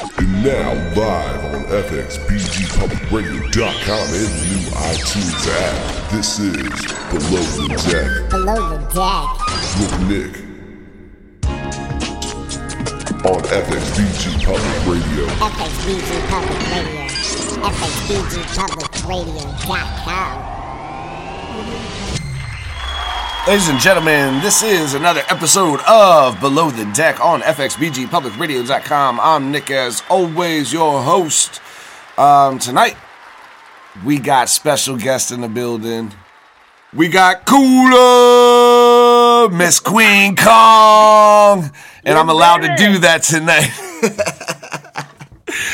And now live on FXBGPublicRadio.com and the new iTunes app. This is Below the Deck Below the deck. with Nick on FXBG Public Radio. FXBG Public Radio. FXBGPublicRadio.com. Ladies and gentlemen, this is another episode of Below the Deck on FXBGPublicRadio.com. I'm Nick, as always, your host. Um, tonight, we got special guests in the building. We got Kula, Miss Queen Kong, and I'm allowed to do that tonight.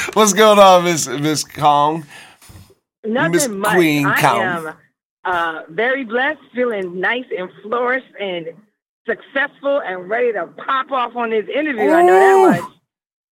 What's going on, Miss Miss Kong? Nothing Miss much. Queen I Count. am uh, very blessed, feeling nice and flourished and successful and ready to pop off on this interview. I know that much.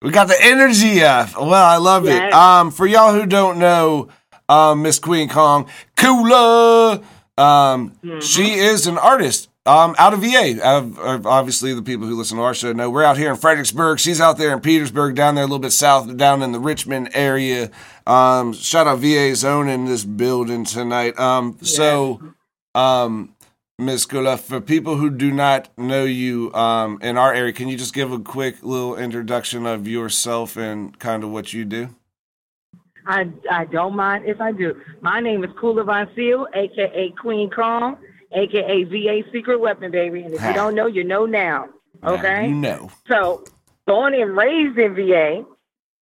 We got the energy up. Well, I love it. Um, for y'all who don't know, um, Miss Queen Kong, Kula, um, Mm-hmm. she is an artist. Um, out of VA. Obviously, the people who listen to our show know we're out here in Fredericksburg. She's out there in Petersburg, down there a little bit south, down in the Richmond area. Um, shout out VA Zone in this building tonight. Um, so, um, Miss Kula, for people who do not know you um, in our area, can you just give a quick little introduction of yourself and kind of what you do? I, I don't mind if I do. My name is Kula Voncille, aka Queen Kong, aka VA Secret Weapon Baby. And if you don't know, you know now. Okay? Now you know. So, born and raised in VA,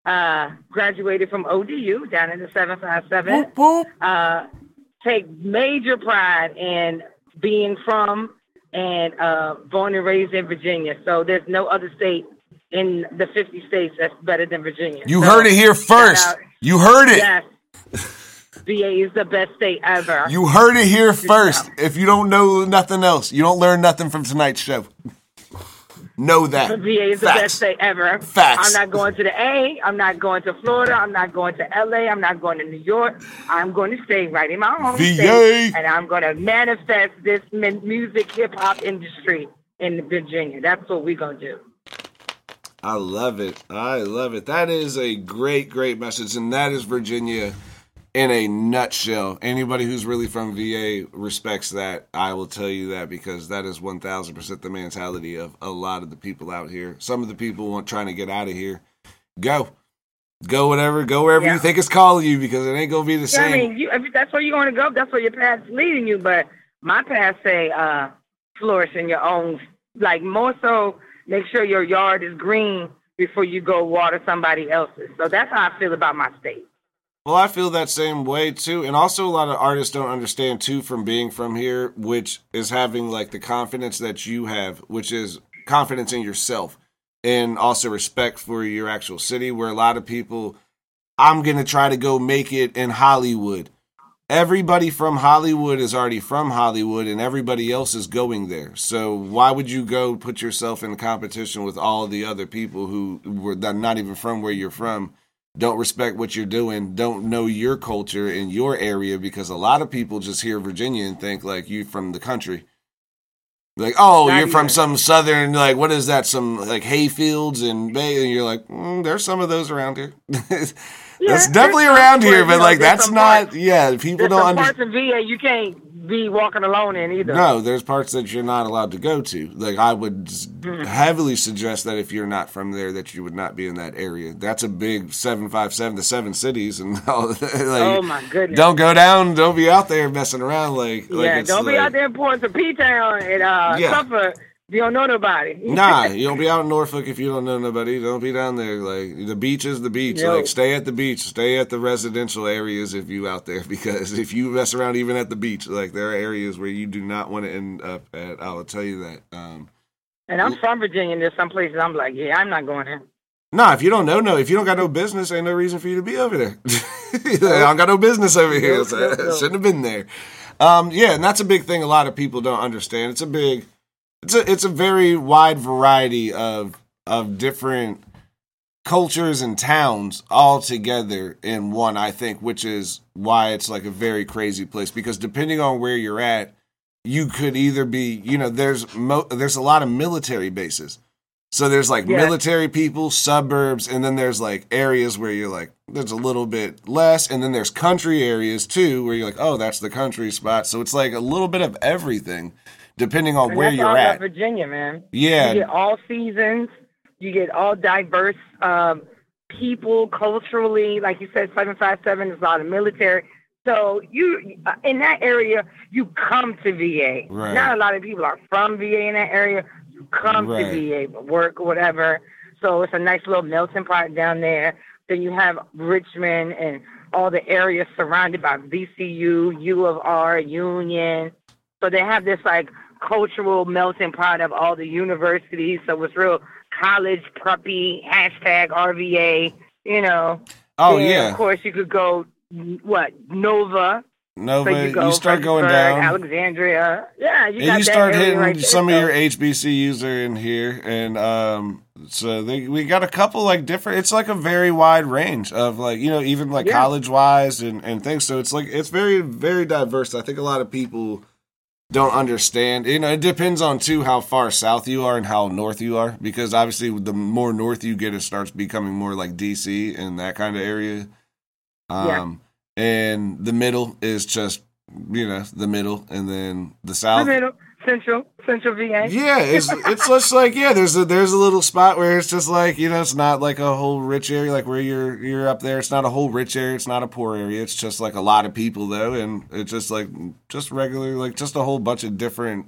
uh, graduated from ODU down in the 757. Whoop, whoop. uh, take major pride in being from and uh, born and raised in Virginia. So there's no other state in the 50 states that's better than Virginia. You So, heard it here first. You heard it. Yes. VA is the best state ever. You heard it here first. If you don't know nothing else, you don't learn nothing from tonight's show. Know that. VA is the best state ever. Facts. I'm not going to the A. I'm not going to Florida. I'm not going to LA. I'm not going to New York. I'm going to stay right in my home VA. state, and I'm going to manifest this music hip hop industry in Virginia. That's what we're going to do. I love it. I love it. That is a great, great message. And that is Virginia in a nutshell. Anybody who's really from VA respects that. I will tell you that because that is 1000% the mentality of a lot of the people out here. Some of the people want trying to get out of here. Go. Go whatever, go wherever you think it's calling you because it ain't gonna be the Yeah, same. I mean, you, if that's where you're going to go. That's where your path's leading you. But my path say uh, flourish in your own, like more so make sure your yard is green before you go water somebody else's. So that's how I feel about my state. Well, I feel that same way too. And also, a lot of artists don't understand too from being from here, which is having like the confidence that you have, which is confidence in yourself and also respect for your actual city. Where a lot of people, I'm going to try to go make it in Hollywood. Everybody from Hollywood is already from Hollywood and everybody else is going there. So why would you go put yourself in competition with all the other people who were not even from where you're from? Don't respect what you're doing, don't know your culture in your area because a lot of people just hear Virginia and think like you from the country. Like, oh, Not you're from some southern, like, what is that? Some like hay fields and bay, and you're like, mm, there's some of those around here. that's definitely around here, but like, that's not. parts- yeah, people don't some understand. parts of VA you can't be walking alone in either. No, there's parts that you're not allowed to go to. Like I would Mm-hmm. heavily suggest that if you're not from there, that you would not be in that area. That's a big seven five seven to seven cities, and all like, Oh my goodness. don't go down. Don't be out there messing around. Like, like yeah, it's don't be like- out there pouring some P Town and uh, Yeah. suffer. You don't know nobody. Nah, you don't be out in Norfolk if you don't know nobody. Don't be down there. Like the beach is the beach. Yo. Like stay at the beach. Stay at the residential areas if you out there because if you mess around even at the beach, like there are areas where you do not want to end up at. I will tell you that. Um, And I'm from Virginia, and there's some places I'm like, yeah, I'm not going there. Nah, if you don't know, no. If you don't got no business, ain't no reason for you to be over there. I don't got no business over here. So I shouldn't have been there. Um, yeah, and that's a big thing. A lot of people don't understand. It's a big, it's a it's a very wide variety of of different cultures and towns all together in one. I think, which is why it's like a very crazy place. Because depending on where you're at, you could either be, you know, there's mo- there's a lot of military bases. So there's like Yeah. military people, suburbs, and then there's like areas where you're like, there's a little bit less, and then there's country areas too, where you're like, oh, that's the country spot. So it's like a little bit of everything, depending on And where you're at. Virginia, man. Yeah. You get all seasons. You get all diverse um, people culturally. Like you said, 757 is a lot of military. So you uh, in that area, you come to VA. Right. Not a lot of people are from VA in that area. You come Right. to VA, work or whatever. So it's a nice little melting pot down there. Then you have Richmond and all the areas surrounded by VCU, U of R, Union. So they have this like cultural melting pot of all the universities. So it's real college preppy, hashtag RVA, you know. Oh Then, yeah, Of course, you could go, what, Nova. Nova. so you you, start going down. Alexandria. Yeah, you and you start hitting right there. some of So- your HBCUs are in here, and um, so they, we got a couple like different. It's like a very wide range of like you know even like Yeah. college wise and and things. So it's like it's very very diverse. I think a lot of people don't understand. You know, it depends on too how far south you are and how north you are, because obviously the more north you get, it starts becoming more like DC and that kind of area. Yeah. Um, and the middle is just you know the middle, and then the The south. middle, Central, Central VA. Yeah, it's it's just like yeah, there's a there's a little spot where it's just like you know it's not like a whole rich area like where you're you're up there. It's not a whole rich area. It's not a poor area. It's just like a lot of people though, and it's just like just regular like just a whole bunch of different.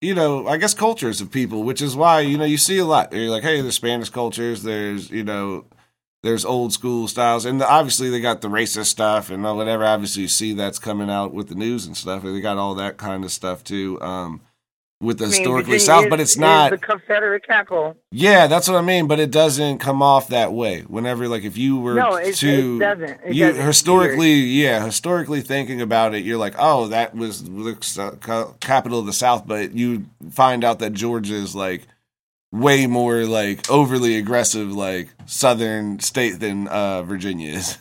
You know, I guess cultures of people, which is why you know you see a lot. You're like, hey, there's Spanish cultures. There's you know, there's old school styles, and obviously they got the racist stuff and whatever. Obviously, you see that's coming out with the news and stuff. They got all that kind of stuff too. Um, with the I mean, historically South, is- but it's not. the Confederate capital. Yeah, that's what I mean. But it doesn't come off that way. Whenever, like, if you were No, it- to it doesn't. It you doesn't. historically, yeah, historically thinking about it, you're like, oh, that was the capital of the South. But you find out that Georgia is like way more like overly aggressive, like Southern state than uh, Virginia is.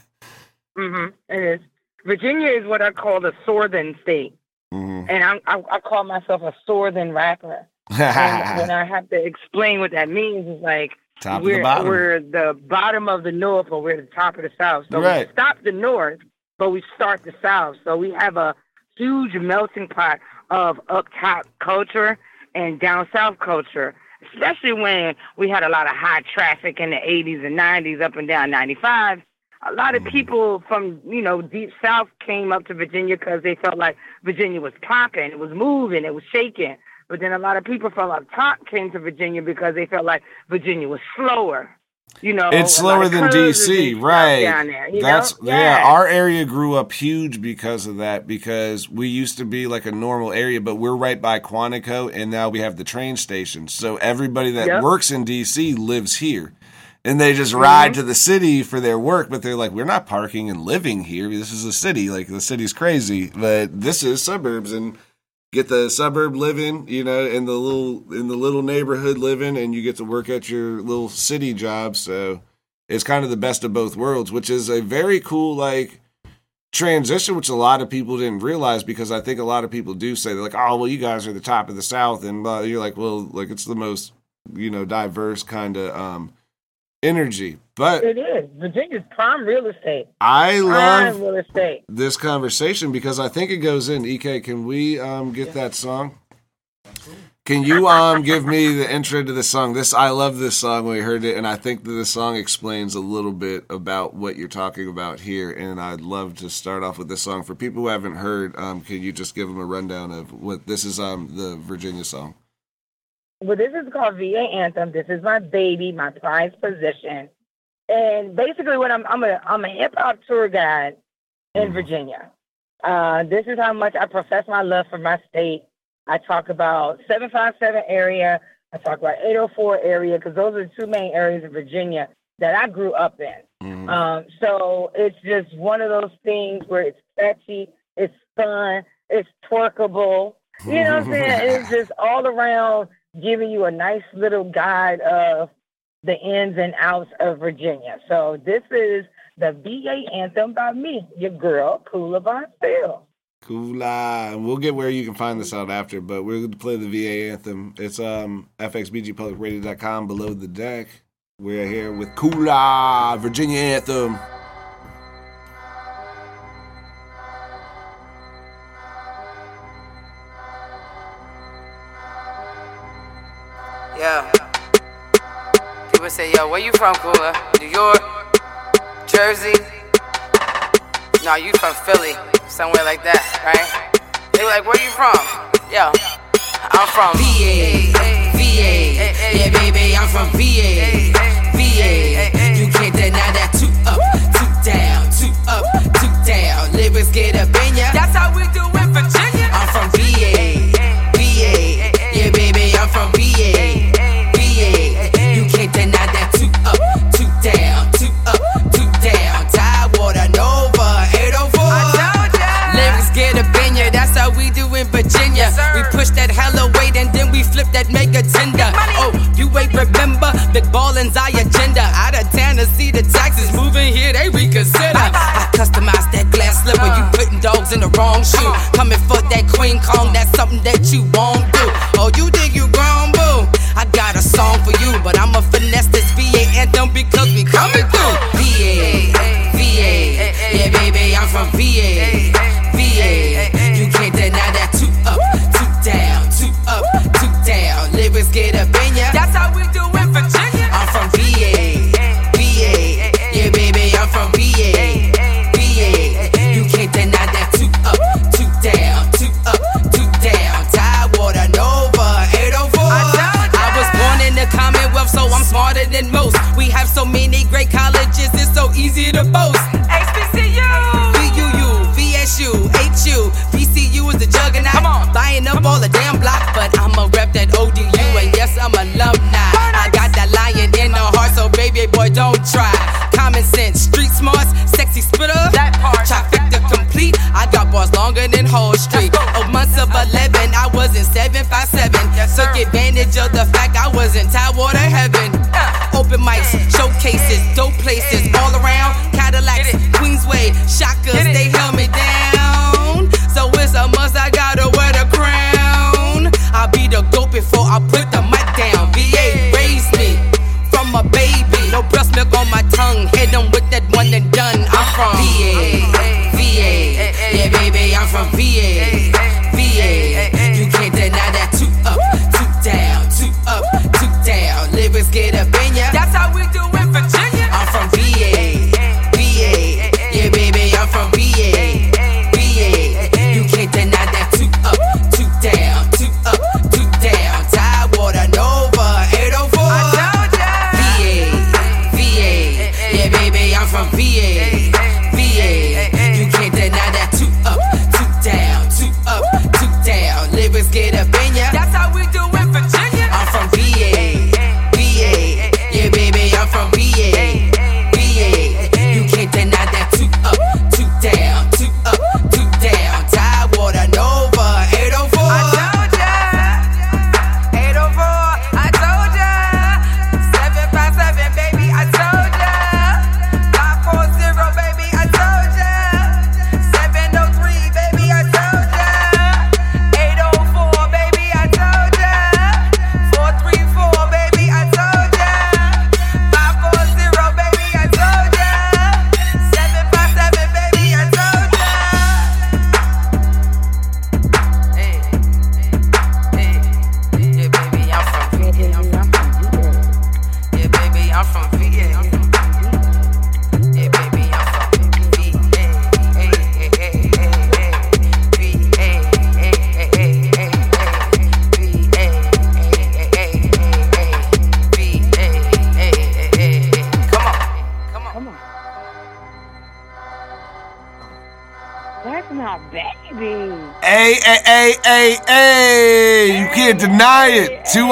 hmm It is. Virginia is what I call the Southern state, Mhm. and I'm, I, I call myself a Southern rapper. and when I have to explain what that means, it's like Top we're the bottom. we're the bottom of the north, or we're the top of the south. So Right. we stop the north, but we start the south. So we have a huge melting pot of up top culture and down south culture. Especially when we had a lot of high traffic in the 80s and 90s, up and down 95. A lot Mm-hmm. of people from you know deep south came up to Virginia because they felt like Virginia was popping, it was moving, it was shaking. But then a lot of people from up top came to Virginia because they felt like Virginia was slower. You know, It's slower than DC, right? There, That's know? yeah. Our area grew up huge because of that. Because we used to be like a normal area, but we're right by Quantico, and now we have the train station. So everybody that Yep. works in DC lives here, and they just Mm-hmm. ride to the city for their work. But they're like, we're not parking and living here. This is a city. Like the city's crazy, but this is suburbs and. Get the suburb living, you know, in the little in the little neighborhood living, and you get to work at your little city job. So it's kind of the best of both worlds, which is a very cool like transition, which a lot of people didn't realize because I think a lot of people do say they're like, oh well, you guys are the top of the South, and uh, you're like, well, like it's the most you know diverse kind of um, energy. But It is. Virginia's prime real estate. I Prime love real estate. this conversation because I think it goes in. Ek, can we um, get that song? Can you um give me the intro to the song? This I love this song when we heard it, and I think that the song explains a little bit about what you're talking about here. And I'd love to start off with this song for people who haven't heard. Um, can you just give them a rundown of what this is? Um, the Virginia song. Well, this is called VA Anthem. This is my baby, my prized possession. And basically, what I'm, I'm a, I'm a hip hop tour guide in Mhm. Virginia. Uh, this is how much I profess my love for my state. I talk about 757 area. I talk about 804 area because those are the two main areas of Virginia that I grew up in. Mhm. Um, so it's just one of those things where it's catchy, it's fun, it's twerkable. You know what I'm saying? It's just all around giving you a nice little guide of the ins and outs of Virginia. So this is the VA anthem by me, your girl, Kula Von Phil. Kula. We'll get where you can find this out after, but we're going to play the VA anthem. It's um fxbgpublicradio.com below the deck. We're here with Kula, Virginia anthem. Yeah. People say, yo, where you from, Kula? New York? Jersey? No, you from Philly. Somewhere like that, right? They like, where you from? Yo, I'm from VA. VA. Yeah, baby, I'm from VA. VA. You can't deny that two up, two down, two up, two down. Lyrics get up in ya. That's how we do in flip that mega tender. Oh, you ain't remember? Big ballin's our agenda. Out of town to see the taxes moving here, they reconsider. I customize that glass slipper. You putting dogs in the wrong shoe. Coming for that Queen Kong, that's something that you won't do. Oh, you think you grown, boo? I got a song for you, but I'ma finesse this VA anthem because we coming through. VA, VA, yeah, baby, I'm from VA.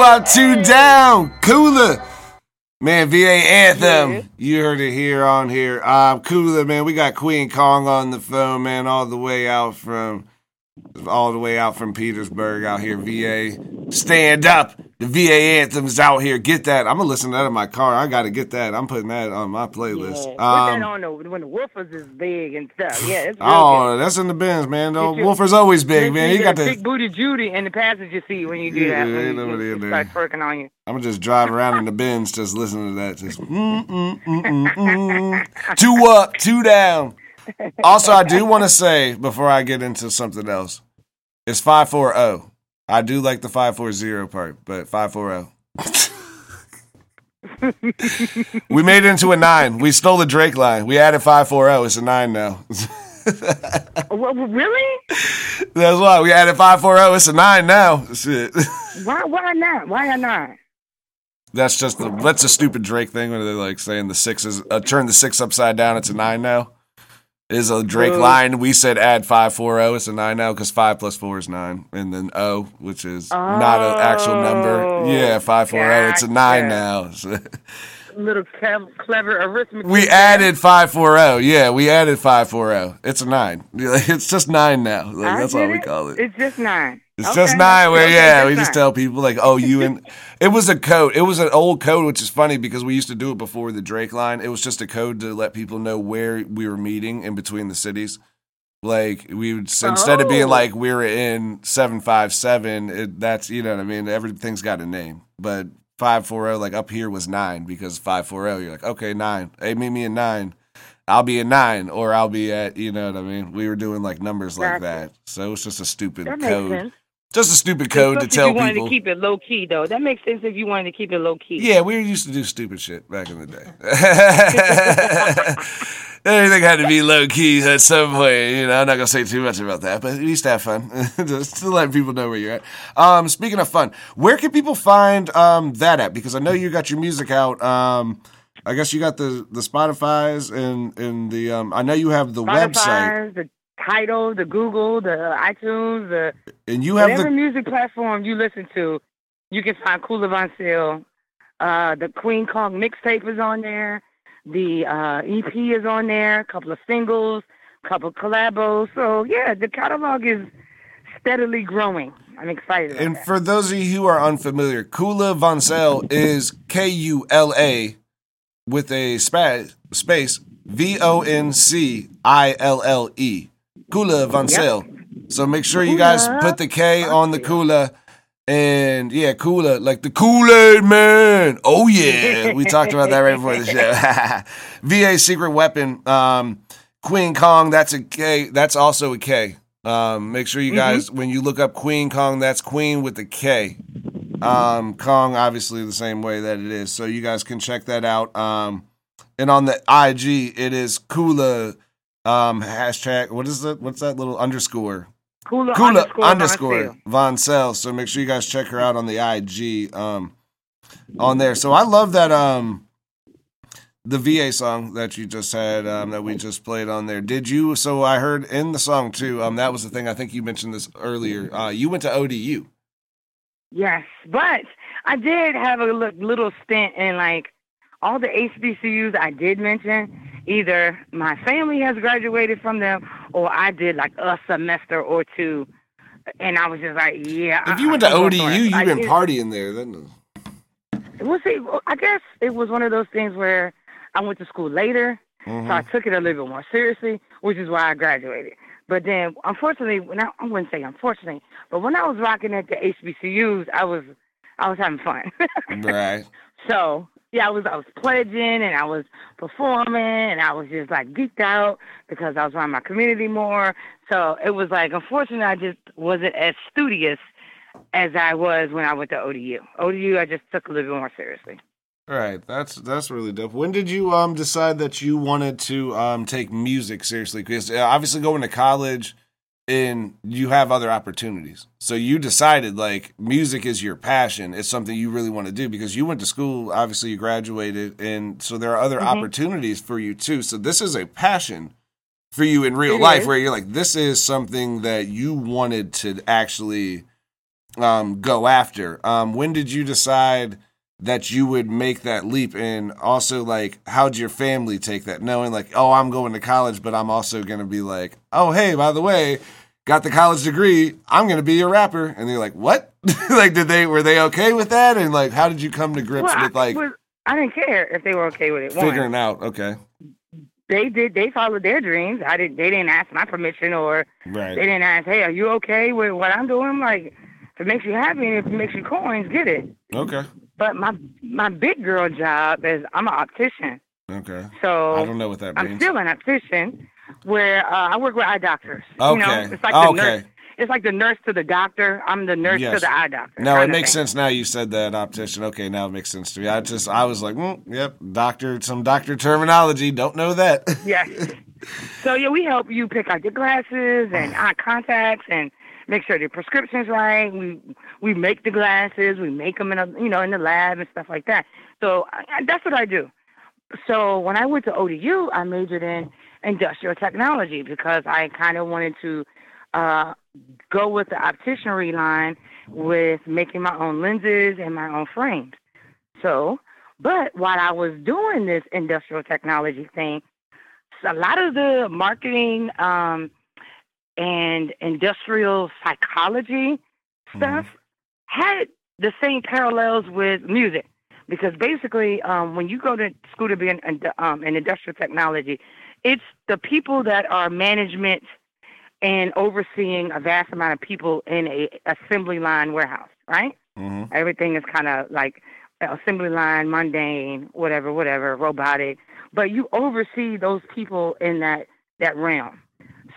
Out, two down. Kula. Man, VA anthem. Yeah. You heard it here on here. Um, Kula, man. We got Queen Kong on the phone, man, all the way out from all the way out from Petersburg out here, VA. Stand up. The VA anthems out here. Get that. I'm gonna listen to that in my car. I gotta get that. I'm putting that on my Yeah. playlist. Put Um, that on the, when the woofers is big and stuff. Yeah, it's oh, good. that's in the Benz, man. The Wolfer's always big, man. You got the. big booty Judy in the passenger seat when you do Yeah, that. ain't nobody in there. start twerking on you. I'm gonna just drive around in the Benz, just listening to that. Just mm, mm, mm, mm, mm. two up, two down. Also, I do want to say before I get into something else, it's five four zero. I do like the five four zero part, but five four zero. we made it into a nine. We stole the Drake line. We added five four zero. It's a nine now. Well, really? That's why we added five four zero. It's a nine now. Shit. Why? Why not? Why not? That's just the that's a stupid Drake thing where they're like saying the six is uh, turn the six upside down. It's a nine now. Is a Drake Boo. line. We said add five four zero. It's a nine now because five plus four is nine, and then O, which is not an actual number. Oh, Yeah, five four zero. It's a nine oh, now. So- Little clev- clever arithmetic. we there. added five four zero. Yeah, we added five four zero. It's a nine. It's just nine now. Like, that's all get we call it. It's just nine. It's Okay, just nine where okay, yeah, we just nine. tell people like, oh, you and it was a code. It was an old code, which is funny because we used to do it before the Drake line. It was just a code to let people know where we were meeting in between the cities. Like we would instead of being Oh. like we were in seven five seven, that's you know what I mean. Everything's got a name, but five four zero like up here was nine because five four zero. You're like okay nine. Hey, meet me in nine. I'll be at nine, or I'll be at you know what I mean. We were doing like numbers like that, so it's just a stupid code. sense. Just a stupid code to tell you wanted people. to keep it low key, though. That makes sense if you wanted to keep it low key. yeah, we used to do stupid shit back in the day. Everything had to be low key at some point. You know, I'm not gonna say too much about that, but used to have fun. Just to let people know where you're at. Um, speaking of fun, where can people find um, that at? Because I know you got your music out. Um, I guess you got the the Spotify's and and the um, I know you have the website Spotify, the Tidal, the Google, the iTunes, the and you have whatever the music platform you listen to, you can find Kula Voncille. Uh, the Queen Kong mixtape is on there. The uh, EP is on there. A couple of singles, a couple of collabos. So yeah, the catalog is steadily growing. I'm excited. And for those of you who are unfamiliar, Kula Voncille is K U L A with a spa- space V O N C I L L E. Kula Voncille. So make sure you guys put the K on the. Kula. And yeah, Kula, like the Kool Aid Man. Oh yeah, we talked about that right before the show. VA secret weapon, um, Queen Kong. That's a K. That's also a K. Um, make sure you guys when you look up Queen Kong, that's Queen with the K. Um, Kong, obviously the same way that it is. So you guys can check that out. Um, and on the IG, it is Kula um, hashtag. What is it? What's that little underscore? Cooler, Kula underscore, underscore, Von Voncille. So make sure you guys check her out on the IG um, on there. So I love that um, the VA song that you just had um, that we just played on there. Did you? So I heard in the song too. Um, that was the thing. I think you mentioned this earlier. Uh, you went to ODU. Yes, but I did have a little stint in like all the HBCUs I did mention. Either my family has graduated from them, or I did like a semester or two, and I was just like, yeah. If I- you went to ODU, you've I been partying there. Then Well, see, I guess it was one of those things where I went to school later, Mm-hmm. so I took it a little bit more seriously, which is why I graduated. But then, unfortunately, when I, I wouldn't say unfortunately, but when I was rocking at the HBCUs, I was I was having fun. right. so yeah, I was I was pledging and I was performing and I was just like geeked out because I was around my community more. So it was like, unfortunately, I just wasn't as studious as I was when I went to ODU. ODU, I just took a little bit more seriously. Right, that's that's really dope. When did you um decide that you wanted to um take music seriously? Because uh, obviously going to college and you have other opportunities. So you decided like music is your passion. It's something you really want to do because you went to school, obviously you graduated and so there are other opportunities for you too. So this is a passion for you in real It life is. where you're like this is something that you wanted to actually um go after. Um when did you decide that you would make that leap and also like how'd your family take that knowing like oh i'm going to college but i'm also going to be like oh hey by the way got the college degree. I'm going to be a rapper. And they're like, what? like, did they, were they okay with that? And like, how did you come to grips Well, with like I, was, I didn't care if they were okay with it. One, figuring out? Okay. they did. They followed their dreams. I didn't. They didn't ask my permission, or Right. they didn't ask, "Hey, are you okay with what I'm doing?" Like, if it makes you happy and if it makes you coins, get it. Okay. But my my big girl job is I'm an optician, Okay. so I don't know what that means. I'm still an optician, where uh, I work with eye doctors. Okay. You know, it's like the Okay. nurse. It's like the nurse to the doctor. I'm the nurse Yes. to the eye doctor. No, it makes sense now. You said that optician. Okay, now it makes sense to me. I just, I was like, mm, yep, doctor, some doctor terminology. Don't know that. Yes. so yeah, we help you pick out your glasses and eye contacts and make sure the prescription's right. We we make the glasses. We make them in a you know in the lab and stuff like that. So I, that's what I do. So when I went to ODU, I majored in industrial technology because I kind of wanted to uh, go with the opticianry line with making my own lenses and my own frames. So, but while I was doing this industrial technology thing, a lot of the marketing um, and industrial psychology stuff had the same parallels with music. Because basically, um, when you go to school to be an, um, in industrial technology, it's the people that are management and overseeing a vast amount of people in a assembly line warehouse, right? hmm Everything is kind of like assembly line, mundane, whatever, whatever, robotic. But you oversee those people in that that realm.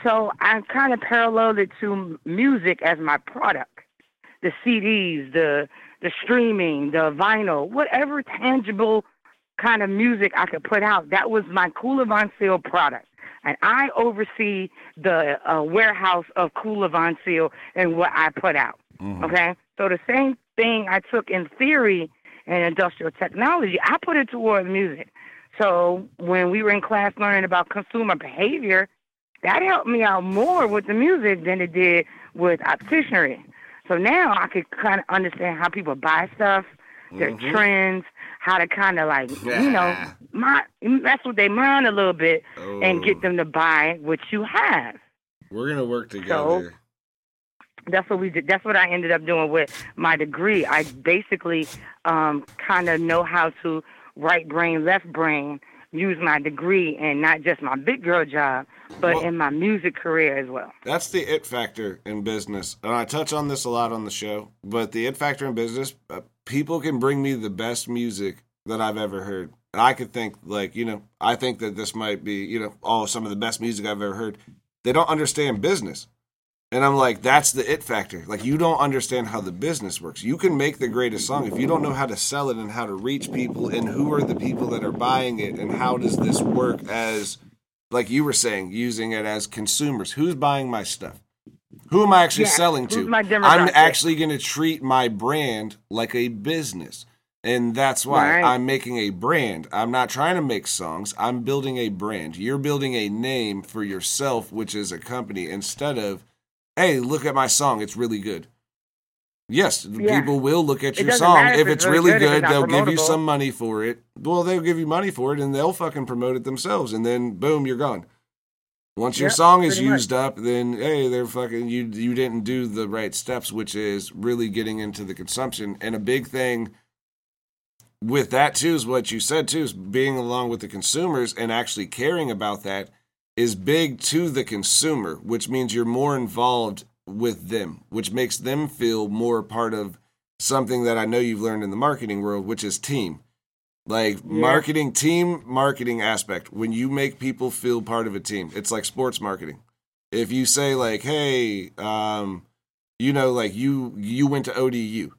So I kind of paralleled it to music as my product, the CDs, the the streaming, the vinyl, whatever tangible kind of music I could put out. That was my Kula Voncille product. And I oversee the uh, warehouse of Kula Voncille and what I put out. Okay? So the same thing I took in theory and industrial technology, I put it toward music. So when we were in class learning about consumer behavior, that helped me out more with the music than it did with opticianry. So now I could kind of understand how people buy stuff, their trends, how to kind of like, you know, Yeah. my, mess with their mind a little bit and Oh. get them to buy what you have. We're gonna work together. That's what we did. That's what I ended up doing with my degree. I basically um, kind of know how to right brain, left brain, use my degree, and not just my big girl job, but Well- in my music career as well. That's the it factor in business. And I touch on this a lot on the show, but the it factor in business, uh, people can bring me the best music that I've ever heard. And I could think, like, you know, I think that this might be, you know, oh, some of the best music I've ever heard. They don't understand business. And I'm like, that's the it factor. Like, you don't understand how the business works. You can make the greatest song if you don't know how to sell it and how to reach people and who are the people that are buying it and how does this work as, like you were saying, using it as consumers. Who's buying my stuff? Who am I actually Yeah, selling to? I'm actually going to treat my brand like a business. And that's why Right. I'm making a brand. I'm not trying to make songs. I'm building a brand. You're building a name for yourself, which is a company, instead of, hey, look at my song. It's really good. Yes, Yeah. people will look at your song. If if it's really really good, good, they'll give you some money for it. Well, they'll give you money for it and they'll fucking promote it themselves. And then, boom, you're gone. Once your Yep, song is pretty much. used up, then hey, they're fucking you. You didn't do the right steps, which is really getting into the consumption. And a big thing with that too is what you said too is being along with the consumers and actually caring about that is big to the consumer, which means you're more involved with them, which makes them feel more part of something that I know you've learned in the marketing world, which is team. Like marketing team marketing aspect. When you make people feel part of a team, it's like sports marketing. If you say like, "Hey, um, you know, like you you went to ODU.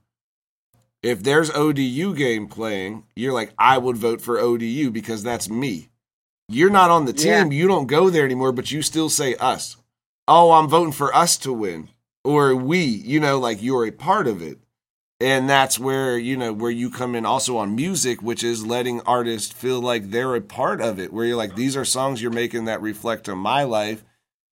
If there's ODU game playing, you're like, I would vote for ODU because that's me. You're not on the Yeah. team. You don't go there anymore, but you still say us. Oh, I'm voting for us to win or we. You know, like you're a part of it and that's where you know where you come in also on music which is letting artists feel like they're a part of it where you're like these are songs you're making that reflect on my life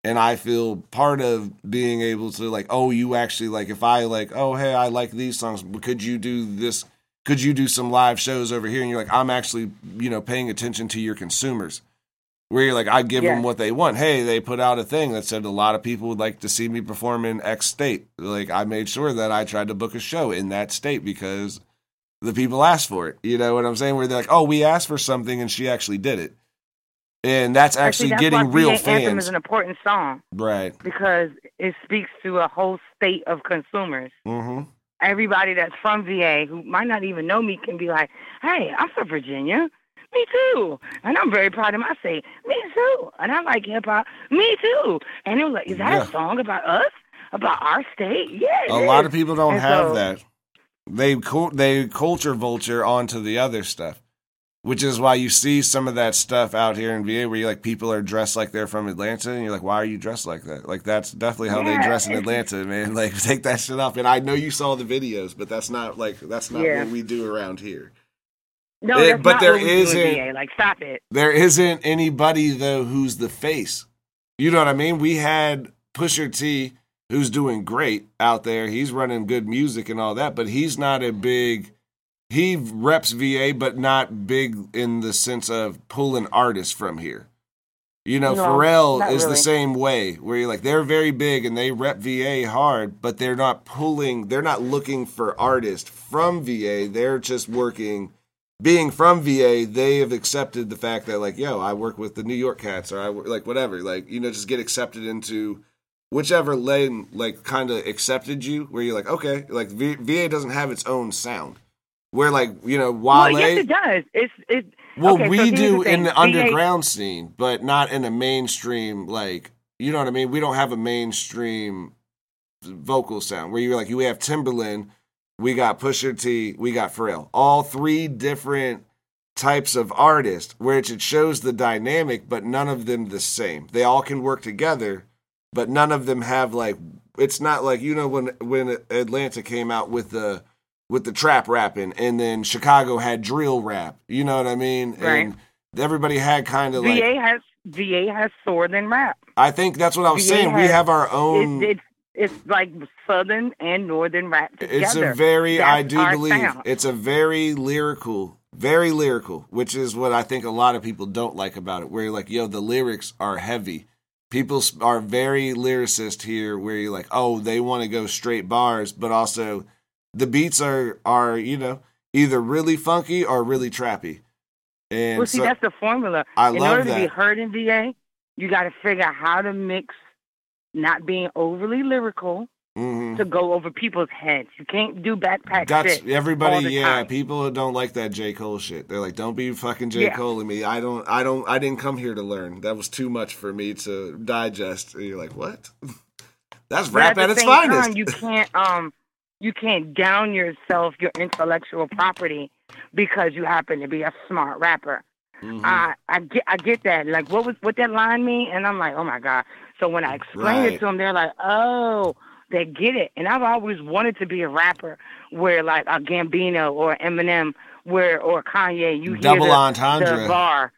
and i feel part of being able to like oh you actually like if i like oh hey i like these songs could you do this could you do some live shows over here and you're like i'm actually you know paying attention to your consumers Where you're like, I give them what they want. Hey, they put out a thing that said a lot of people would like to see me perform in X state. Like, I made sure that I tried to book a show in that state because the people asked for it. You know what I'm saying? Where they're like, oh, we asked for something and she actually did it. And that's actually that's getting real VA Anthem fans. is an important song right. because it speaks to a whole state of consumers. Mm-hmm. Everybody that's from VA who might not even know me can be like, "Hey, I'm from Virginia." Me too, and I'm very proud of my state. Me too, and I like hip hop. Me too, and it was like, "Is that Yeah. a song about us? About our state?" Yeah, A lot is. of people don't And have so- that. They they culture vulture onto the other stuff, which is why you see some of that stuff out here in VA where you like people are dressed like they're from Atlanta, and you're like, why are you dressed like that? Like that's definitely how they dress in Atlanta, man. Like take that shit off. And I know you saw the videos, but that's not like that's not Yeah. what we do around here. No, that's but not there what we do in isn't- VA. Like, stop it. There isn't anybody though who's the face. You know what I mean? We had Pusha T, who's doing great out there. He's running good music and all that, but he's not a big. He reps VA, but not big in the sense of pulling artists from here. You know, No, Pharrell is the same way, where you're like they're very big and they rep VA hard, but they're not pulling. They're not looking for artists from VA. They're just working being from VA, they have accepted the fact that like, yo, I work with the New York Cats, or I work, like whatever, like you know, just get accepted into whichever lane like kind of accepted you, where you're like, okay, like v- VA doesn't have its own sound, where like you know, Wale. Well, yes, it does. It's it. Well, okay, we here's do the in the underground scene, but not in a mainstream like you know what I mean. We don't have a mainstream vocal sound where you're like you have Timbaland, we got Pusha T, we got Pharrell, all three different types of artists, which it shows the dynamic, but none of them the same. They all can work together, but none of them have like it's not like you know when when Atlanta came out with the with the trap rapping and then Chicago had drill rap. You know what I mean? Right. And everybody had kind of like VA has VA has sword and rap. I think that's what I was VA saying. we have our own It's it's it's like southern and northern rap together. It's a very, I do believe, sound. it's a very lyrical, very lyrical, which is what I think a lot of people don't like about it. Where you're like, yo, the lyrics are heavy. People are very lyricist here, where you're like, oh, they want to go straight bars, but also the beats are are you know either really funky or really trappy. And Well, see, so- that's the formula. I in order to be heard in VA, you got to figure out how to mix, not being overly lyrical, Mhm. to go over people's heads. You can't do backpack That's shit everybody. Yeah, time. people don't like that J Cole shit. They're like, "Don't be fucking J Yeah. Cole me." I don't. I don't. I didn't come here to learn. That was too much for me to digest. And you're like, "What?" That's rap at at, its finest. time, you can't um you can't down yourself, your intellectual property, because you happen to be a smart rapper. Mhm. I I get I get that. Like what was what that line mean? And I'm like, oh my god. So when I explain Right. it to them, they're like, oh, they get it. And I've always wanted to be a rapper where like a Gambino or Eminem, where or Kanye, you hear Double the, entendre. the bar.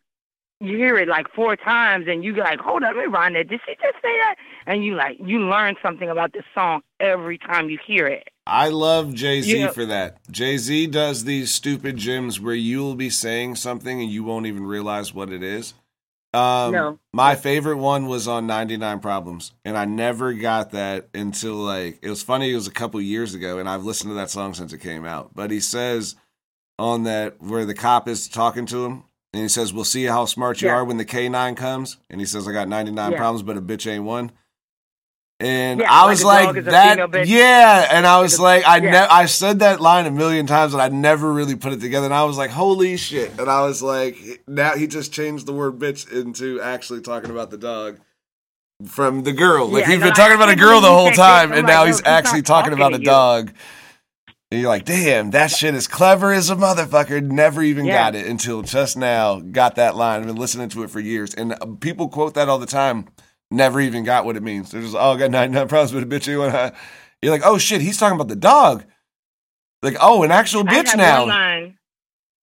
You hear it like four times, and you like, "Hold up, let me run that. Did she just say that?" And you like, you learn something about this song every time you hear it. I love Jay Z Yeah. for that. Jay Z does these stupid gems where you will be saying something and you won't even realize what it is. Um, No. My favorite one was on 99 Problems, and I never got that until like it was funny. It was a couple years ago, and I've listened to that song since it came out. But he says on that where the cop is talking to him, and he says, "We'll see how smart you Yeah. are when the K9 comes." And he says, "I got 99 Yeah. problems, but a bitch ain't one." And Yeah, I was like, that, yeah. And I was like, I yeah. ne- I said that line a million times, and I never really put it together. And I was like, holy shit! And I was like, now he just changed the word bitch into actually talking about the dog from the girl. Like Yeah, he's been I'm talking about a girl the whole time, and now he's he's actually not talking about a talking dog. And you're like, damn, that shit is clever as a motherfucker. Never even Yeah. got it until just now. Got that line. I've been listening to it for years. And people quote that all the time. Never even got what it means. They're just, oh, I got 99 problems with a bitch. You wanna-" You're like, oh shit, he's talking about the dog. Like, oh, an actual bitch now.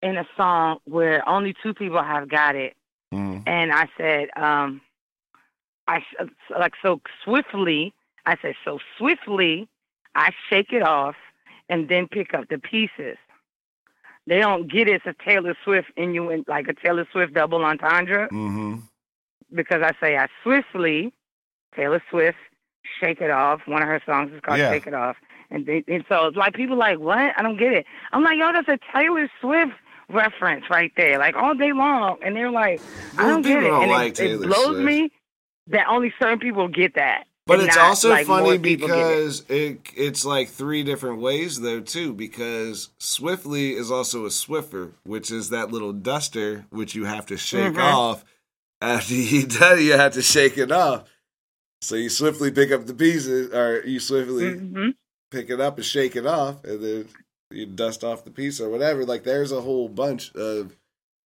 in a song where only two people have got it, Mm. and I said, um, I s- like so swiftly. I said so swiftly. I shake it off and then pick up the pieces. They don't get it. It's a Taylor Swift in you like a Taylor Swift double entendre. hmm because I say I swiftly, Taylor Swift, Shake It Off. One of her songs is called Yeah. Shake It Off. And, they, and so it's like people like, what? I don't get it. I'm like, yo, that's a Taylor Swift reference right there, like all day long. And they're like, I don't get it. don't and like it, it blows Swift. me that only certain people get that. But it's not, also like, funny get it. because it it's like three different ways though too. Because Swiftly is also a Swiffer, which is that little duster which you have to shake Mhm. off after you done. You have to shake it off. So you swiftly pick up the pieces, or you swiftly hmm pick it up and shake it off, and then you dust off the piece or whatever. Like there's a whole bunch of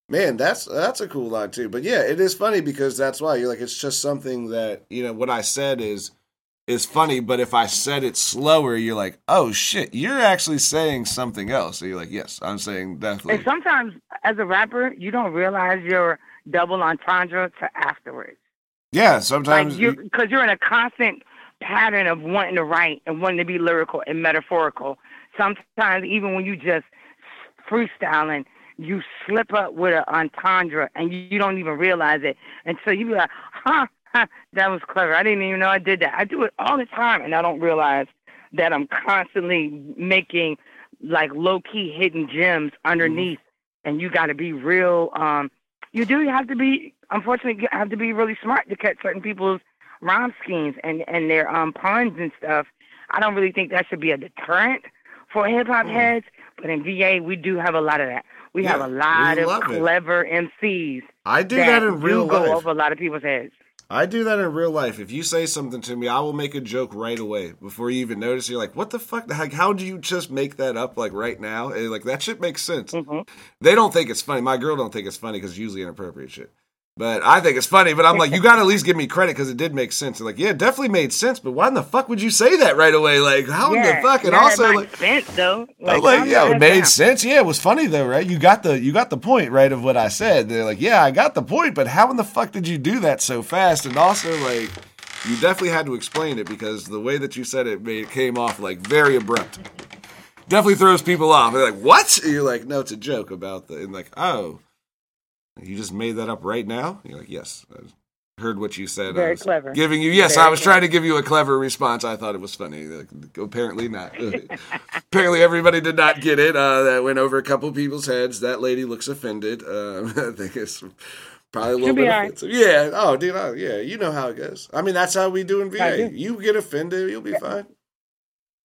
man. That's that's a cool line too. But yeah, it is funny because that's why you're like it's just something that you know what I said is is funny. But if I said it slower, you're like, oh shit, you're actually saying something else. So you're like, yes, I'm saying definitely. And sometimes, as a rapper, you don't realize your double entendre to afterwards. Yeah, sometimes like you because you're in a constant pattern of wanting to write and wanting to be lyrical and metaphorical. Sometimes even when you just freestyling, you slip up with an entendre and you, you don't even realize it. And so you be like, huh, huh, that was clever. I didn't even know I did that. I do it all the time and I don't realize that I'm constantly making like low key hidden gems underneath and you gotta be real um you do have to be unfortunately you have to be really smart to catch certain people's rhyme schemes and and their um puns and stuff. I don't really think that should be a deterrent for hip hop heads, but in VA we do have a lot of that. We have a lot of love it. clever MCs I do that in real do go over a lot of people's heads. I do that in real life. If you say something to me, I will make a joke right away before you even notice. You're like, "What the fuck? Like, how do you just make that up like right now?" And like that shit makes sense. hmm They don't think it's funny. My girl don't think it's funny because it's usually inappropriate shit. But I think it's funny. But I'm like, you got to at least give me credit because it did make sense. They're like, yeah, it definitely made sense. But why in the fuck would you say that right away? Like, how in the fuck? And also, it like, sense though. I'm like, yeah, it made sense. Yeah, it was funny though, right? You got the you got the point right of what I said. They're like, yeah, I got the point, but how in the fuck did you do that so fast? And also, like, you definitely had to explain it because the way that you said it made it came off like very abrupt. Definitely throws people off. They're like, what? And you're like, no, it's a joke about the and like, oh, you just made that up right now. You're like, yes. I heard what you said. Very clever. Giving you yes, Very I was trying to give you a clever response. I thought it was funny. Like, apparently not. apparently everybody did not get it. Uh, that went over a couple people's heads. That lady looks offended. Um, I think it's probably a little bit all right. offensive. Yeah. Oh, dude. Oh, yeah. You know how it goes. I mean, that's how we do in VA. do. You get offended, you'll be fine.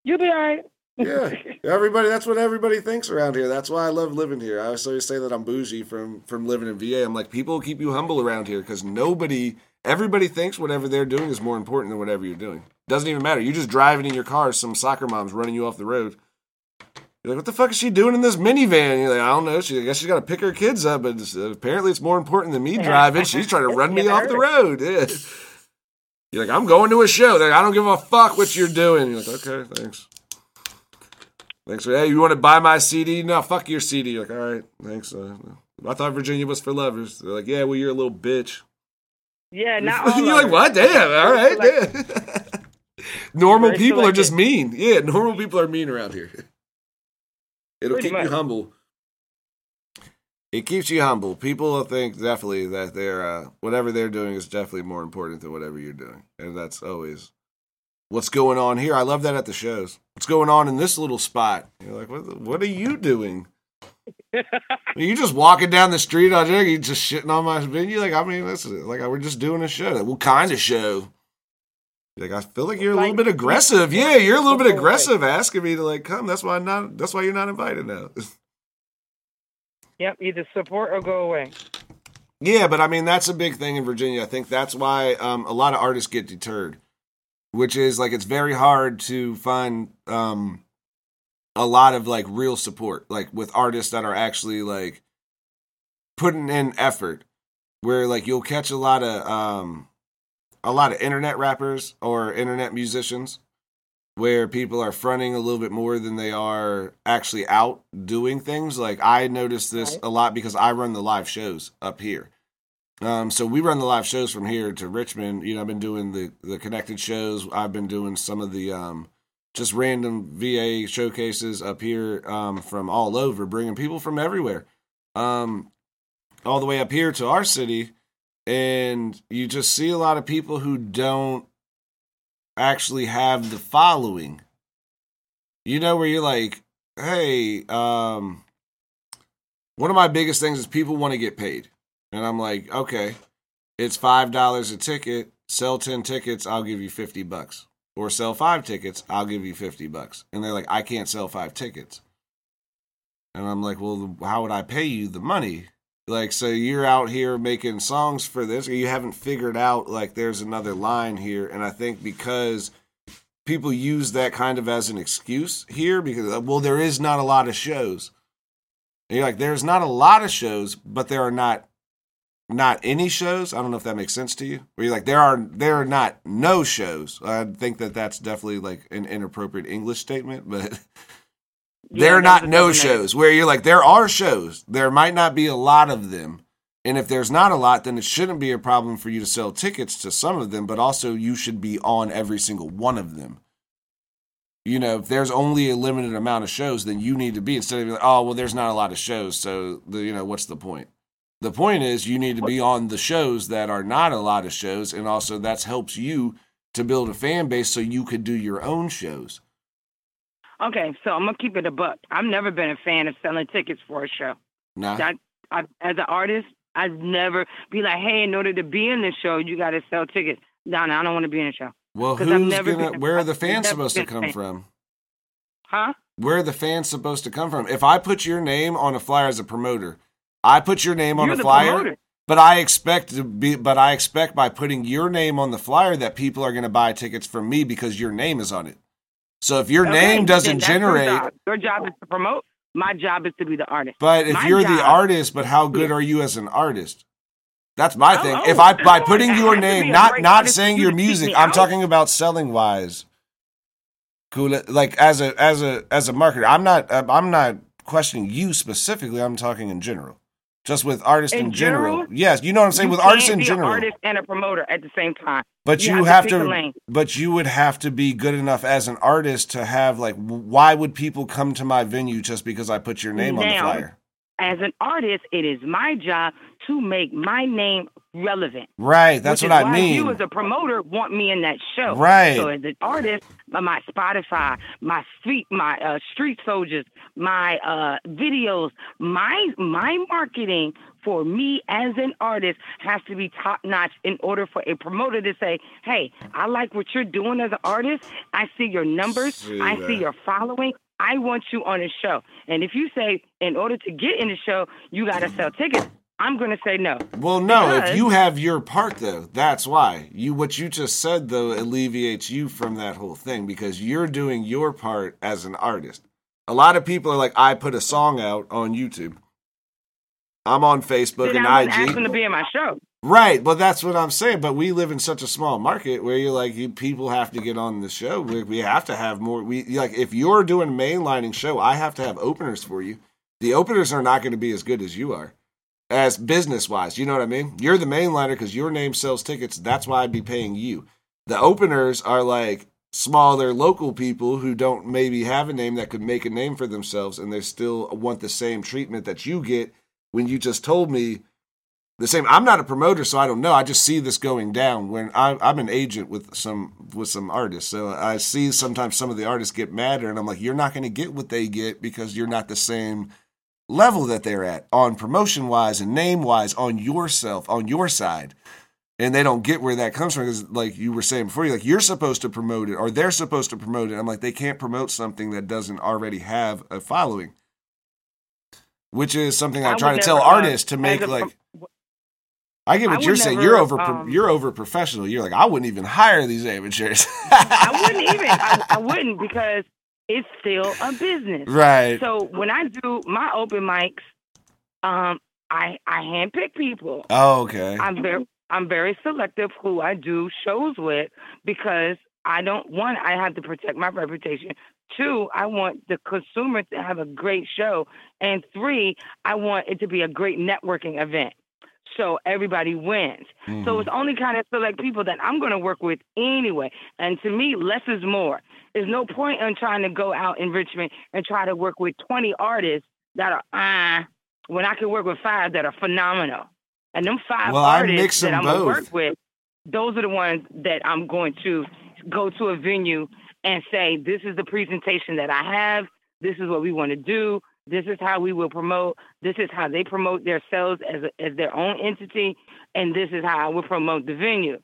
You'll be all right. Yeah, everybody. That's what everybody thinks around here. That's why I love living here. I always say that I'm bougie from from living in VA. I'm like people keep you humble around here because nobody, everybody thinks whatever they're doing is more important than whatever you're doing. Doesn't even matter. You're just driving in your car. Some soccer mom's running you off the road. You're like, what the fuck is she doing in this minivan? You're like, I don't know. She, I guess she's got to pick her kids up, but it's, uh, apparently it's more important than me driving. She's trying to run me off the road. Yeah. You're like, I'm going to a show. They're like, I don't give a fuck what you're doing. You're like, okay, thanks. Thanks. For hey, you want to buy my CD? No, fuck your CD. You're like, all right, thanks. Uh, I thought Virginia was for lovers. They're like, yeah, well, you're a little bitch. Yeah, not all you're like, what? Damn, all right. Yeah. Normal people are just mean. Yeah, normal people are mean around here. It'll Pretty keep you humble. It keeps you humble. People think definitely that they're uh, whatever they're doing is definitely more important than whatever you're doing, and that's always what's going on here. I love that at the shows. What's going on in this little spot? You're like, what? What are you doing? Are you just walking down the street out there? You just shitting on my venue? Like, I mean, this is like we're just doing a show. What kind of show? Like, I feel like you're a little bit aggressive. Yeah, you're a little bit aggressive asking me to like come. That's why I'm not. That's why you're not invited now. Yep, either support or go away. Yeah, but I mean that's a big thing in Virginia. I think that's why um, a lot of artists get deterred, which is like it's very hard to find um, a lot of like real support, like with artists that are actually like putting in effort. Where like you'll catch a lot of um, a lot of internet rappers or internet musicians, where people are fronting a little bit more than they are actually out doing things. Like I noticed this Right. a lot because I run the live shows up here. Um, so we run the live shows from here to Richmond. You know, I've been doing the the connected shows. I've been doing some of the um, just random VA showcases up here um, from all over, bringing people from everywhere, um, all the way up here to our city. and you just see a lot of people who don't actually have the following. You know, where you're like, hey, um, one of my biggest things is people want to get paid. And I'm like, okay, it's $5 a ticket. Sell 10 tickets, I'll give you 50 bucks. Or sell five tickets, I'll give you 50 bucks. And they're like, I can't sell five tickets. And I'm like, well, how would I pay you the money? Like, so you're out here making songs for this, or you haven't figured out, like, there's another line here. And I think because people use that kind of as an excuse here, because, uh, well, there is not a lot of shows. And you're like, there's not a lot of shows, but there are not not any shows. I don't know if that makes sense to you. Where you're like, there are there are not no shows. I think that that's definitely like an inappropriate English statement, but Yeah, there are not no shows. Where you're like, there are shows. There might not be a lot of them, and if there's not a lot, then it shouldn't be a problem for you to sell tickets to some of them. But also, you should be on every single one of them. You know, if there's only a limited amount of shows, then you need to be instead of being like, oh well, there's not a lot of shows, so the, you know what's the point? The point is you need to be on the shows that are not a lot of shows, and also that helps you to build a fan base so you could do your own shows. Okay, so I'm gonna keep it a buck. I've never been a fan of selling tickets for a show. Nah, I, I, as an artist, I'd never be like, hey, in order to be in the show, you got to sell tickets. No, no, I don't want to be in the show. well, who's never gonna? Where are the fans supposed to come from? Huh? Where are the fans supposed to come from? If I put your name on a flyer as a promoter, I put your name on You're the flyer. promoter. But I expect to be, but I expect by putting your name on the flyer that people are going to buy tickets from me because your name is on it. So if your Okay, name doesn't that's your generate, job. Your job is to promote. My job is to be the artist. but if My you're the artist, but how good are you as an artist? That's my Oh, thing. oh, if I by putting your has to be name, not not saying your music, I'm out. talking about selling wise. Cool. Like as a as a as a marketer, I'm not I'm not questioning you specifically. I'm talking in general. Just with artists in, In general. general? Yes, you know what I'm saying with artists in general. An artist and a promoter at the same time. But You you, have have to to, pick a lane. but you would have to be good enough as an artist to have like, why would people come to my venue just because I put your name on the flyer? As an artist, it is my job to make my name relevant. Right, that's which what is I why mean. You as a promoter want me in that show, Right. So as an artist, my- my Spotify, my street, my uh, street soldiers, my uh, videos, my my marketing for me as an artist has to be top notch in order for a promoter to say, "Hey, I like what you're doing as an artist. I see your numbers. See I see your following." I want you on a show. And if you say, in order to get in the show, you got to sell tickets, I'm going to say no. well, no, if you have your part though, that's why. You what you just said though alleviates you from that whole thing because you're doing your part as an artist. A lot of people are like, I put a song out on YouTube. I'm on Facebook and I IG. to be in my show. Right, but that's what I'm saying. But we live in such a small market where you're like, you, people have to get on the show. We, we have to have more. We like if you're doing mainlining show, I have to have openers for you. The openers are not going to be as good as you are, as business wise. You know what I mean? You're the mainliner because your name sells tickets. That's why I'd be paying you. The openers are like smaller local people who don't maybe have a name that could make a name for themselves, and they still want the same treatment that you get when you just told me the same. I'm not a promoter, so I don't know. I just see this going down. When I, I'm an agent with some with some artists, so I see sometimes some of the artists get madder, and I'm like, you're not going to get what they get because you're not the same level that they're at on promotion wise and name wise on yourself on your side. And they don't get where that comes from because, like you were saying before, you're like you're supposed to promote it or they're supposed to promote it. I'm like they can't promote something that doesn't already have a following, which is something I, I try to tell artists to make like. pro- I get what would you're saying. never, You're over. um, you're over professional. You're like I wouldn't even hire these amateurs. I wouldn't even. I, I wouldn't because it's still a business. right. So when I do my open mics, um, I I handpick people. oh, okay. I'm very I'm very selective who I do shows with because I don't one I have to protect my reputation. Two, I want the consumer to have a great show, and three, I want it to be a great networking event. So everybody wins. So Mhm. it's only kind of select people that I'm going to work with anyway. And to me, less is more. There's no point in trying to go out in Richmond and try to work with 20 artists that are ah when I can work with five that are phenomenal. And them five Well, I artists that I'm gonna work with, those are the ones that I'm going to go to a venue and say, "This is the presentation that I have. This is what we want to do. This is how we will promote. This is how they promote themselves as a, as their own entity, and this is how I will promote the venue."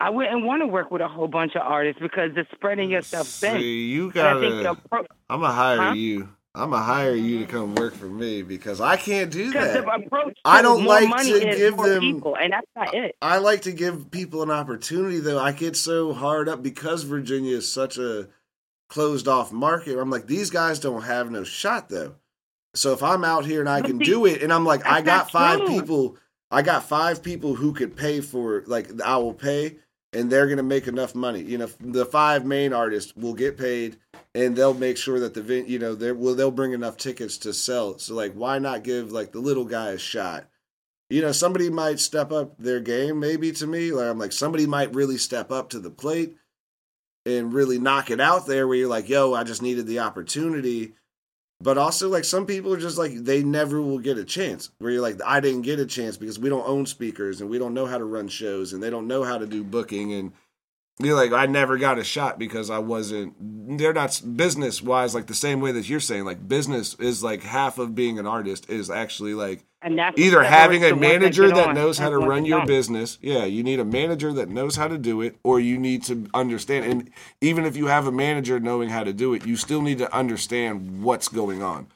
I wouldn't want to work with a whole bunch of artists because it's spreading yourself thin. You And I think the gotta. appro- I'm gonna hire Huh? you. I'm gonna hire you to come work for me because I can't do that. I don't like to give them- people, and that's not it. I like to give people an opportunity though. I get so hard up because Virginia is such a closed off market. I'm like, these guys don't have no shot though. So if I'm out here and I can do it, and I'm like, I got five people, I got five people who could pay for like I will pay, and they're gonna make enough money. You know, the five main artists will get paid, and they'll make sure that the you know they will they'll bring enough tickets to sell. So like, why not give like the little guy a shot? you know, somebody might step up their game maybe to me. Like I'm like somebody might really step up to the plate and really knock it out there where you're like, yo, I just needed the opportunity. But also like some people are just like they never will get a chance. Where you're like, I didn't get a chance because we don't own speakers and we don't know how to run shows and they don't know how to do booking and you're like, I never got a shot because I wasn't. They're not business wise like the same way that you're saying. Like business is like half of being an artist is actually like And that's either having a manager that on knows how to run your business. Yeah, you need a manager that knows how to do it, or you need to understand. And even if you have a manager knowing how to do it, you still need to understand what's going on.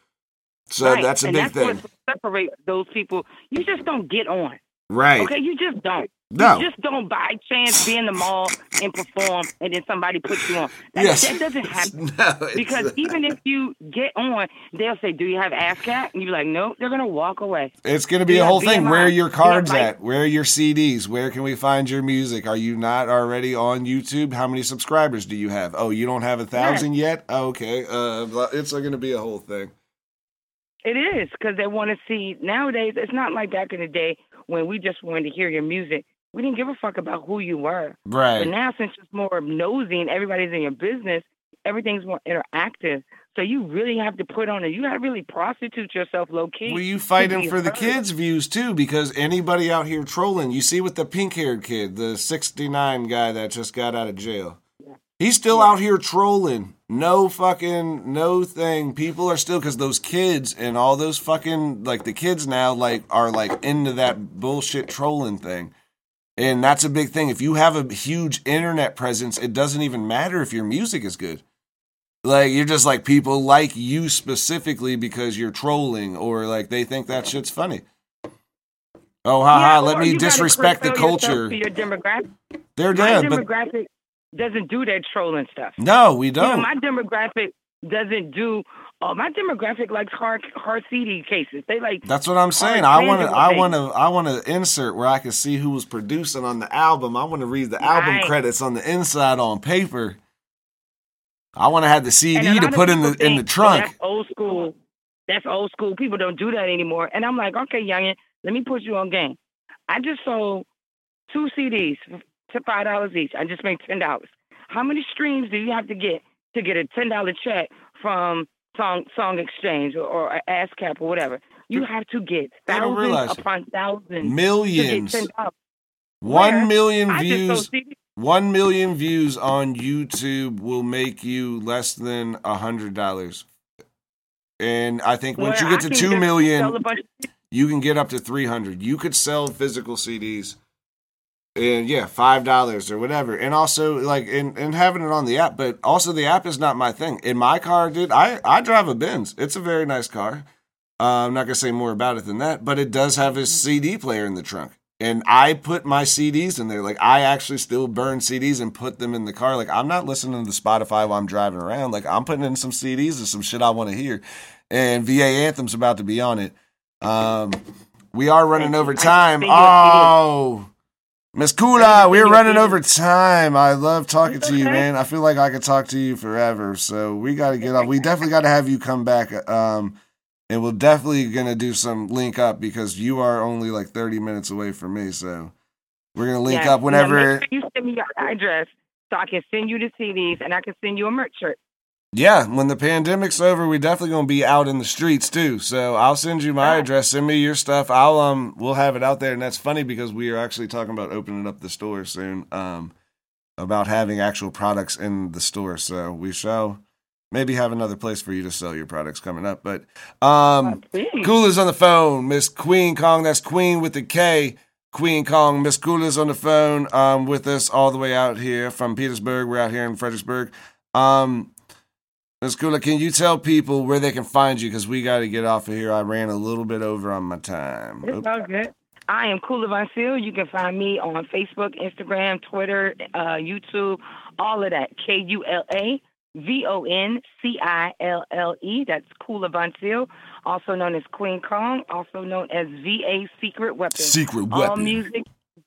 So Right. that's a and big that's thing, What separates those people. You just don't get on. right? Okay, you just don't. No. You just don't by chance be in the mall and perform, and then somebody puts you on. That, Yes. that doesn't happen. No, Because even if you get on, they'll say, "Do you have ASCAP?" And you're like, "Nope." They're gonna walk away. It's going to be You a whole thing. BMI. Where are your You have, cards like- at? Where are your CDs? Where can we find your music? Are you not already on YouTube? How many subscribers do you have? Oh, you don't have a thousand yet? Okay, uh, it's going to be a whole thing. It is because they want to see. Nowadays, it's not like back in the day when we just wanted to hear your music. We didn't give a fuck about who you were. Right. But now, since it's more nosy and everybody's in your business, everything's more interactive. So you really have to put on it. You got to really prostitute yourself low key. Well, you fighting for the kids' views too, because anybody out here trolling, you see with the pink haired kid, the 69 guy that just got out of jail. He's still out here trolling. No fucking, no thing. People are still, because those kids and all those fucking, like the kids now, like, are like into that bullshit trolling thing. And that's a big thing. If you have a huge internet presence, it doesn't even matter if your music is good. Like you're just like people like you specifically because you're trolling or like they think that shit's funny. Oh haha, Yeah, let me disrespect the culture. Your demographic. They're My dead, but demographic doesn't do that trolling stuff. no, we You know, don't. my demographic doesn't do. Uh, my demographic likes hard hard CD cases. They like. That's what I'm saying. I want to. I want to. I want to insert where I can see who was producing on the album. I want to read the album credits on the inside on paper. I want to have the CD to put in the people in the think, oh, trunk. that's old school. That's old school. People don't do that anymore. And I'm like, okay, youngin, let me put you on game. I just sold two CDs to five dollars each. I just made ten dollars. How many streams do you have to get to get a ten dollar check from Song Song Exchange or, or ASCAP or whatever? You have to get They don't realize thousands upon thousands Millions. to get ten dollars. One million views. One million views on YouTube will make you less than a hundred dollars. And I think once you I get to two million, sell a bunch of you can get up to three hundred. You could sell physical CDs, and yeah, five dollars or whatever. And also like and, and having it on the app, but also the app is not my thing. In my car, dude, I I drive a Benz. It's a very nice car. Uh, I'm not gonna say more about it than that, but it does have a CD player in the trunk. And I put my CDs in there. Like I actually still burn CDs and put them in the car. Like I'm not listening to Spotify while I'm driving around. Like I'm putting in some CDs and some shit I want to hear. And VA Anthem's about to be on it. Um, we are running over time. Oh, Miss Kula, we're running over time. I love talking to you, man. I feel like I could talk to you forever. So we got to get off. We definitely got to have you come back. Um, and we're definitely gonna do some link up because you are only like 30 minutes away from me. So we're gonna link Yeah. up whenever. sure you send me your address so I can send you the CDs and I can send you a merch shirt. Yeah, when the pandemic's over, we definitely gonna be out in the streets too. So I'll send you my address. Send me your stuff. I'll um we'll have it out there, and that's funny because we are actually talking about opening up the store soon. Um, about having actual products in the store. So we shall maybe have another place for you to sell your products coming up. But um, Please. Kula's on the phone. Miss Queen Kong. That's Queen with the K. Queen Kong. Miss Kula's on the phone um, with us all the way out here from Petersburg. We're out here in Fredericksburg. Um, Kula, can you tell people where they can find you? Because we got to get off of here. I ran a little bit over on my time. It's all good. I am Kula Voncille. You can find me on Facebook, Instagram, Twitter, uh, YouTube, all of that. K U L A V O N C I L L E. That's Kula Voncille, also known as Queen Kong, also known as VA Secret Weapon. Secret Weapon. All music.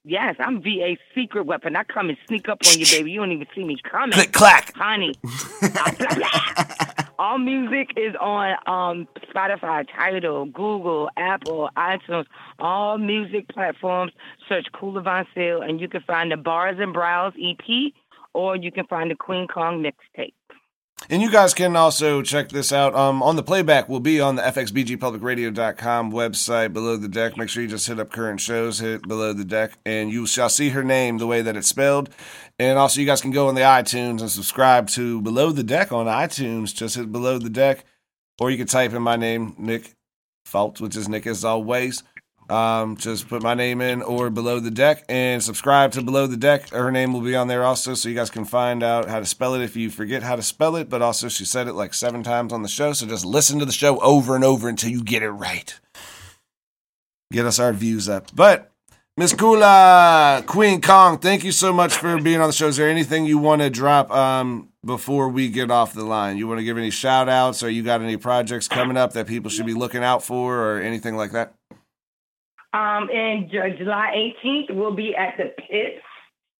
Yes, I'm VA Secret Weapon. I come and sneak up on you, baby. You don't even see me coming. Click clack. honey. All music is on um, Spotify, Tidal, Google, Apple, iTunes, all music platforms. Search Kula Voncille, and you can find the Bars and Brows EP, or you can find the Queen Kong mixtape. And you guys can also check this out um, on the playback. Will be on the fxbgpublicradio.com website below the deck. Make sure you just hit up current shows, hit below the deck, and you shall see her name the way that it's spelled. And also, you guys can go on the iTunes and subscribe to Below the Deck on iTunes. Just hit Below the Deck, or you can type in my name, Nick Fault, which is Nick as always. Um, just put my name in or below the deck and subscribe to below the deck. Her name will be on there also, so you guys can find out how to spell it if you forget how to spell it. But also, she said it like seven times on the show, so just listen to the show over and over until you get it right. Get us our views up. But Miss Kula, Queen Kong, thank you so much for being on the show. Is there anything you want to drop um, before we get off the line? You want to give any shout outs or you got any projects coming up that people should be looking out for or anything like that? Um, and July 18th, we'll be at the Pits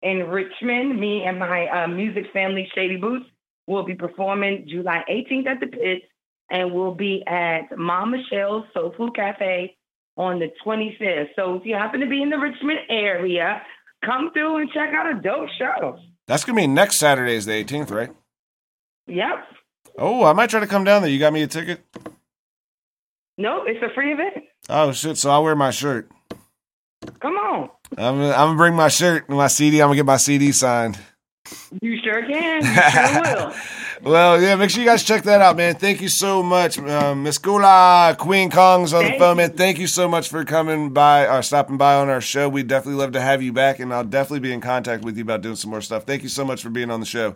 in Richmond. Me and my uh, music family, Shady Boots, will be performing July 18th at the Pits, and we'll be at Mom Michelle's Soul Food Cafe on the 25th. So if you happen to be in the Richmond area, come through and check out a dope show. That's going to be next Saturday, is the 18th, right? Yep. Oh, I might try to come down there. You got me a ticket? No, it's a free event. Oh, shit. So I'll wear my shirt. Come on. I'm gonna, I'm gonna bring my shirt and my CD. I'm gonna get my CD signed. You sure can. You sure will. Well, yeah, make sure you guys check that out, man. Thank you so much, um, Miss Kula, Queen Kong's on the phone, man. Thank you so much for coming by or stopping by on our show. We definitely love to have you back, and I'll definitely be in contact with you about doing some more stuff. Thank you so much for being on the show.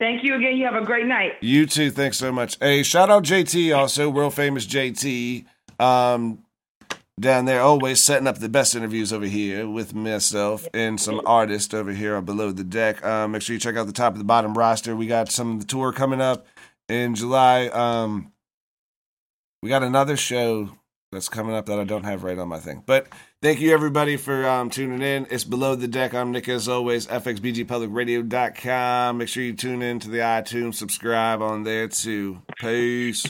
Thank you again. You have a great night. You too. Thanks so much. Hey, shout out JT, also world famous JT, um, down there, always setting up the best interviews over here with myself and some artists over here on below the deck. Um, make sure you check out the top of the bottom roster. We got some of the tour coming up in July. Um, we got another show that's coming up that I don't have right on my thing. But thank you everybody for um, tuning in. It's below the deck. I'm Nick as always, fxbgpublicradio.com. Make sure you tune in to the iTunes, subscribe on there too. Peace.